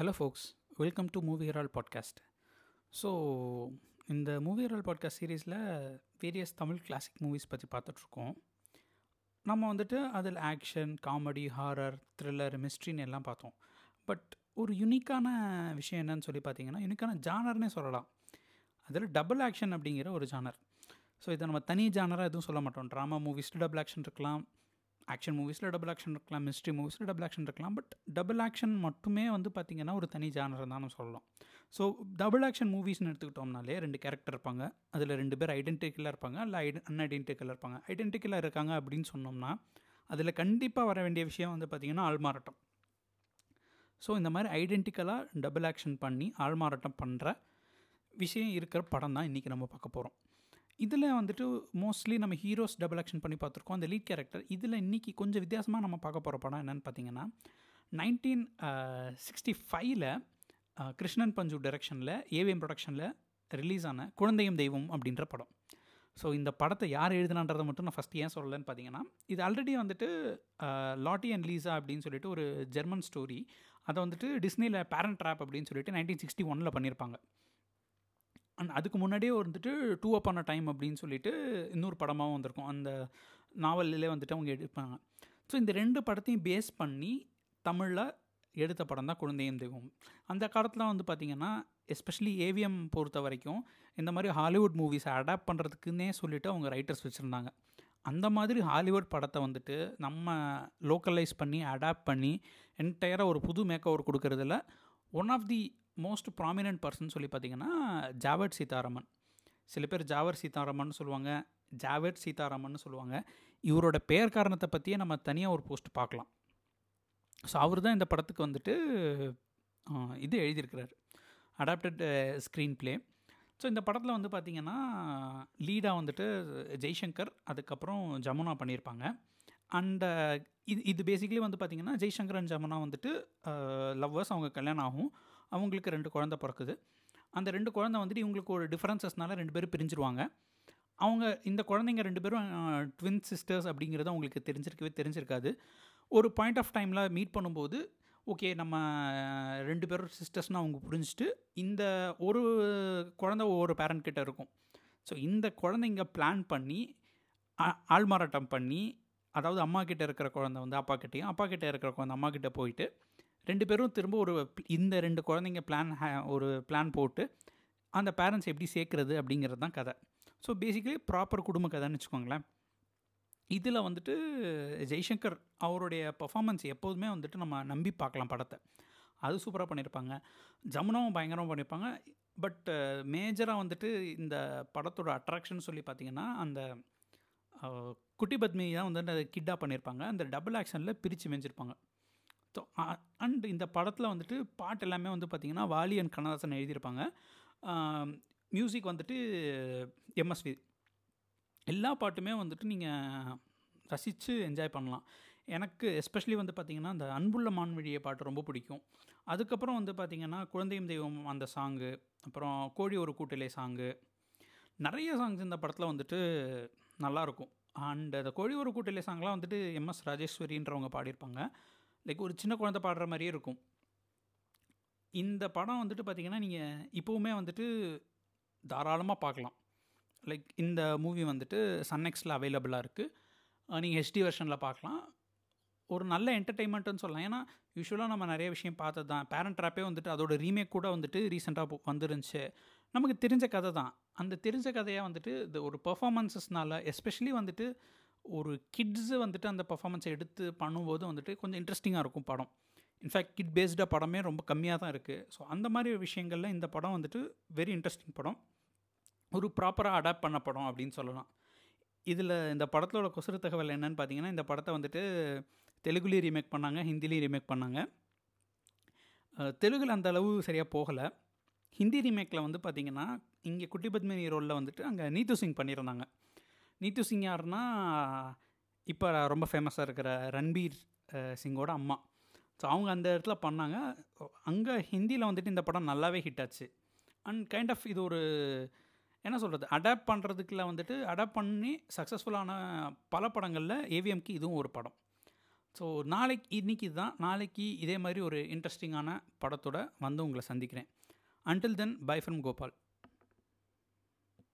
Hello folks welcome to movie herald podcast so இந்த movie herald podcast சீரீஸில் various Tamil classic movies பற்றி பார்த்துட்ருக்கோம். நம்ம வந்துட்டு அதில் ஆக்ஷன் காமெடி ஹாரர் த்ரில்லர் மிஸ்ட்ரின்னு எல்லாம் பார்த்தோம். பட் ஒரு யுனிக்கான விஷயம் என்னன்னு சொல்லி பார்த்தீங்கன்னா யுனிக்கான ஜானர்னே சொல்லலாம். அதில் டபுள் ஆக்ஷன் அப்படிங்கிற ஒரு ஜானர் ஸோ இதை நம்ம தனி ஜானராக எதுவும் சொல்ல மாட்டோம். ட்ராமா மூவிஸில் டபுள் ஆக்ஷன் இருக்கலாம். ஆக்ஷன் மூவிஸில் டபுள் ஆக்ஷன் இருக்கலாம் மிஸ்ட்ரி மூவிஸில் டபுள் ஆக்ஷன் இருக்கலாம் பட் டபுள் ஆக்ஷன் மட்டுமே வந்து பார்த்திங்கன்னா ஒரு தனி ஜானர் தான் நம்ம சொல்லலாம். ஸோ டபுள் ஆக்ஷன் மூவிஸ்னு எடுத்துக்கிட்டோம்னாலே ரெண்டு கேரக்டர் இருப்பாங்க. அதில் ரெண்டு பேர் ஐடென்டிக்கலாக இருப்பாங்க இல்லை ஐட அன்ஐடென்டிக்கலாக இருப்பாங்க. ஐடென்டிக்கலாக இருக்காங்க அப்படின்னு சொன்னோம்னா அதில் கண்டிப்பாக வர வேண்டிய விஷயம் வந்து பார்த்திங்கன்னா ஆள்மாறாட்டம். ஸோ இந்த மாதிரி ஐடென்டிக்கலாக டபுள் ஆக்ஷன் பண்ணி ஆள்மாறாட்டம் பண்ணுற விஷயம் இருக்கிற படம் தான் இன்றைக்கி நம்ம பார்க்க போகிறோம் இதில் வந்துட்டு மோஸ்ட்லி நம்ம ஹீரோஸ் டபுள் ஆக்ஷன் பண்ணி பார்த்துருக்கோம். அந்த லீட் கேரக்டர் இதில் இன்றைக்கி கொஞ்சம் வித்தியாசமாக நம்ம பார்க்க போகிற படம் என்னென்னு பார்த்தீங்கன்னா நைன்டீன் சிக்ஸ்டி ஃபைவ்ல கிருஷ்ணன் பஞ்சு டைரக்ஷனில் ஏவிஎம் ப்ரொடக்ஷனில் ரிலீஸ் ஆன குழந்தையும் தெய்வம் அப்படின்ற படம். ஸோ இந்த படத்தை யார் எழுதுனான்றதை மட்டும் நான் ஃபஸ்ட் ஏன் சொல்லலைன்னு பார்த்தீங்கன்னா இது ஆல்ரெடி வந்துட்டு லாட்டி அண்ட் லீசா அப்படின்னு சொல்லிட்டு ஒரு ஜெர்மன் ஸ்டோரி அதை வந்துட்டு டிஸ்னியில் பேரண்ட் ட்ராப் அப்படின்னு சொல்லிட்டு நைன்டீன் சிக்ஸ்டி ஒனில் பண்ணியிருப்பாங்க. அண்ட் அதுக்கு முன்னாடியே வந்துட்டு டூ அப் ஆன டைம் அப்படின்னு சொல்லிட்டு இன்னொரு படமாகவும் வந்திருக்கும். அந்த நாவல்லே வந்துட்டு அவங்க எடுப்பாங்க. ஸோ இந்த ரெண்டு படத்தையும் பேஸ் பண்ணி தமிழில் எடுத்த படம் தான் குழந்தையும் தெய்வம். அந்த காலத்தில் வந்து பார்த்திங்கன்னா எஸ்பெஷலி ஏவிஎம் பொறுத்த வரைக்கும் இந்த மாதிரி ஹாலிவுட் மூவிஸை அடாப்ட் பண்ணுறதுக்குன்னே சொல்லிவிட்டு அவங்க ரைட்டர்ஸ் வச்சுருந்தாங்க. அந்த மாதிரி ஹாலிவுட் படத்தை வந்துட்டு நம்ம லோக்கலைஸ் பண்ணி அடாப்ட் பண்ணி என்டையராக ஒரு புது மேக் ஓவர் கொடுக்குறதுல one of the most prominent person சொல்லி பார்த்தீங்கன்னா ஜாவட் சீதாராமன் சில பேர் ஜாவர் சீதாராமன் சொல்லுவாங்க ஜாவட் சீதாராமன் சொல்லுவாங்க. இவரோட பெயர் காரணத்தை பற்றியே நம்ம தனியாக ஒரு போஸ்ட் பார்க்கலாம். ஸோ அவர் தான் இந்த படத்துக்கு வந்துட்டு இது எழுதியிருக்கிறார். அடாப்டட் ஸ்க்ரீன் ப்ளே ஸோ இந்த படத்தில் வந்து பார்த்திங்கன்னா லீடாக வந்துட்டு ஜெய்சங்கர் அதுக்கப்புறம் ஜமுனா பண்ணியிருப்பாங்க. அண்ட் இது இது பேசிக்கலி வந்து பார்த்திங்கன்னா ஜெய்சங்கர் அண்ட் ஜமுனா வந்துட்டு லவ்வர்ஸ் அவங்க கல்யாணம் ஆகும். அவங்களுக்கு ரெண்டு குழந்த பிறக்குது. அந்த ரெண்டு குழந்தை வந்துட்டு இவங்களுக்கு ஒரு டிஃப்ரென்சஸ்னால ரெண்டு பேரும் பிரிஞ்சிருவாங்க. அவங்க இந்த குழந்தைங்க ரெண்டு பேரும் ட்வின் சிஸ்டர்ஸ் அப்படிங்கிறது அவங்களுக்கு தெரிஞ்சிருக்கவே தெரிஞ்சிருக்காது. ஒரு பாயிண்ட் ஆஃப் டைமில் மீட் பண்ணும்போது ஓகே நம்ம ரெண்டு பேரும் சிஸ்டர்ஸ்னால் அவங்க புரிஞ்சுட்டு இந்த ஒரு குழந்த ஒவ்வொரு பேரண்ட் கிட்ட இருக்கும். ஸோ இந்த குழந்தைங்க பிளான் பண்ணி ஆள்மாறாட்டம் பண்ணி அதாவது அம்மா கிட்ட இருக்கிற குழந்தை வந்து அப்பா கிட்டேயும் அப்பா கிட்ட இருக்கிற குழந்தை அம்மா கிட்ட போயிட்டு ரெண்டு பேரும் திரும்ப ஒரு இந்த ரெண்டு குழந்தைங்க பிளான் ஒரு பிளான் போட்டு அந்த பேரண்ட்ஸ் எப்படி சேர்க்குறது அப்படிங்கிறது தான் கதை. ஸோ பேசிக்கலி ப்ராப்பர் குடும்ப கதைன்னு வச்சுக்கோங்களேன். இதில் வந்துட்டு ஜெய்சங்கர் அவருடைய பர்ஃபாமன்ஸ் எப்போதுமே வந்துட்டு நம்ம நம்பி பார்க்கலாம் படத்தை. அது சூப்பராக பண்ணியிருப்பாங்க ஜமுனாவும் பயங்கரமாக பண்ணியிருப்பாங்க பட் மேஜராக வந்துட்டு இந்த படத்தோட அட்ராக்ஷன் சொல்லி பார்த்திங்கன்னா அந்த குட்டி பத்மினி தான் வந்து அதை கிட்டாக பண்ணியிருப்பாங்க அந்த டபுள் ஆக்ஷனில் பிரித்து மேய்ஞ்சிருப்பாங்க ஸோ அண்ட் இந்த படத்தில் வந்துட்டு பாட்டு எல்லாமே வந்து பார்த்திங்கன்னா வாலி அண்ட் கண்ணதாசன் எழுதியிருப்பாங்க. மியூசிக் வந்துட்டு எம்எஸ்வி எல்லா பாட்டுமே வந்துட்டு நீங்கள் ரசித்து என்ஜாய் பண்ணலாம். எனக்கு எஸ்பெஷலி வந்து பார்த்திங்கன்னா அந்த அன்புள்ள மான்வழியை பாட்டு ரொம்ப பிடிக்கும். அதுக்கப்புறம் வந்து பார்த்திங்கன்னா குழந்தையும் தெய்வம் அந்த சாங்கு அப்புறம் கோழி ஒரு கூட்டிலே சாங்கு. நிறைய சாங்ஸ் இந்த படத்தில் வந்துட்டு நல்லாயிருக்கும் அண்ட் அந்த கோழி ஒரு கூட்டிலே சாங்லாம் வந்துட்டு எம்எஸ் ராஜேஸ்வரின்றவங்க பாடியிருப்பாங்க. லைக் ஒரு சின்ன குழந்தை பாடுற மாதிரியே இருக்கும். இந்த படம் வந்துட்டு பார்த்திங்கன்னா நீங்கள் இப்போவுமே வந்துட்டு தாராளமாக பார்க்கலாம் லைக் இந்த மூவி வந்துட்டு சன்னெக்ஸில் அவைலபிளாக இருக்குது நீங்கள் ஹெச்டி வெர்ஷனில் பார்க்கலாம் ஒரு நல்ல என்டர்டெயின்மெண்ட்டுன்னு சொல்லலாம். ஏன்னா யூஸ்வலாக நம்ம நிறைய விஷயம் பார்த்தது தான் பேரண்ட் ட்ராப்பே வந்துட்டு அதோட ரீமேக் கூட வந்துட்டு ரீசெண்டாக வந்துருந்துச்சு. நமக்கு தெரிஞ்ச கதை தான். அந்த தெரிஞ்ச கதையாக வந்துட்டு இந்த ஒரு பர்ஃபாமன்ஸஸ்னால எஸ்பெஷலி வந்துட்டு ஒரு கிட்ஸு வந்துட்டு அந்த பர்ஃபாமன்ஸை எடுத்து பண்ணும்போது வந்துட்டு கொஞ்சம் இன்ட்ரெஸ்டிங்காக இருக்கும் படம். இன்ஃபேக்ட் கிட் பேஸ்டாக படமே ரொம்ப கம்மியாக தான் இருக்குது ஸோ அந்த மாதிரி விஷயங்களில் இந்த படம் வந்துட்டு வெரி இன்ட்ரெஸ்டிங் படம். ஒரு ப்ராப்பராக அடாப்ட் பண்ண படம் அப்படின்னு சொல்லலாம். இதில் இந்த படத்தோட கொசுறு தகவல் என்னன்னு பார்த்தீங்கன்னா இந்த படத்தை வந்துட்டு தெலுங்குலேயும் ரீமேக் பண்ணாங்க ஹிந்திலையும் ரீமேக் பண்ணாங்க. தெலுங்கில் அந்த அளவு சரியாக போகலை. ஹிந்தி ரீமேக்கில் வந்து பார்த்திங்கன்னா இங்கே குட்டி பத்மினி ரோலில் வந்துட்டு அங்கே நீத்து சிங் பண்ணியிருந்தாங்க. நீத்து சிங் யாருன்னா இப்போ ரொம்ப ஃபேமஸாக இருக்கிற ரன்பீர் சிங்கோட அம்மா. ஸோ அவங்க அந்த இடத்துல பண்ணாங்க. அங்கே ஹிந்தியில் வந்துட்டு இந்த படம் நல்லாவே ஹிட் ஆச்சு. அண்ட் கைண்ட் ஆஃப் இது ஒரு என்ன சொல்கிறது அடாப்ட் பண்ணுறதுக்குள்ள வந்துட்டு அடாப்ட் பண்ணி சக்ஸஸ்ஃபுல்லான பல படங்களில் ஏவிஎம்க்கு இதுவும் ஒரு படம். ஸோ நாளைக்கு இன்னைக்கு தான் நாளைக்கு இதே மாதிரி ஒரு இன்ட்ரெஸ்டிங்கான படத்தோட வந்து உங்களை சந்திக்கிறேன். Until then, bye from Gopal.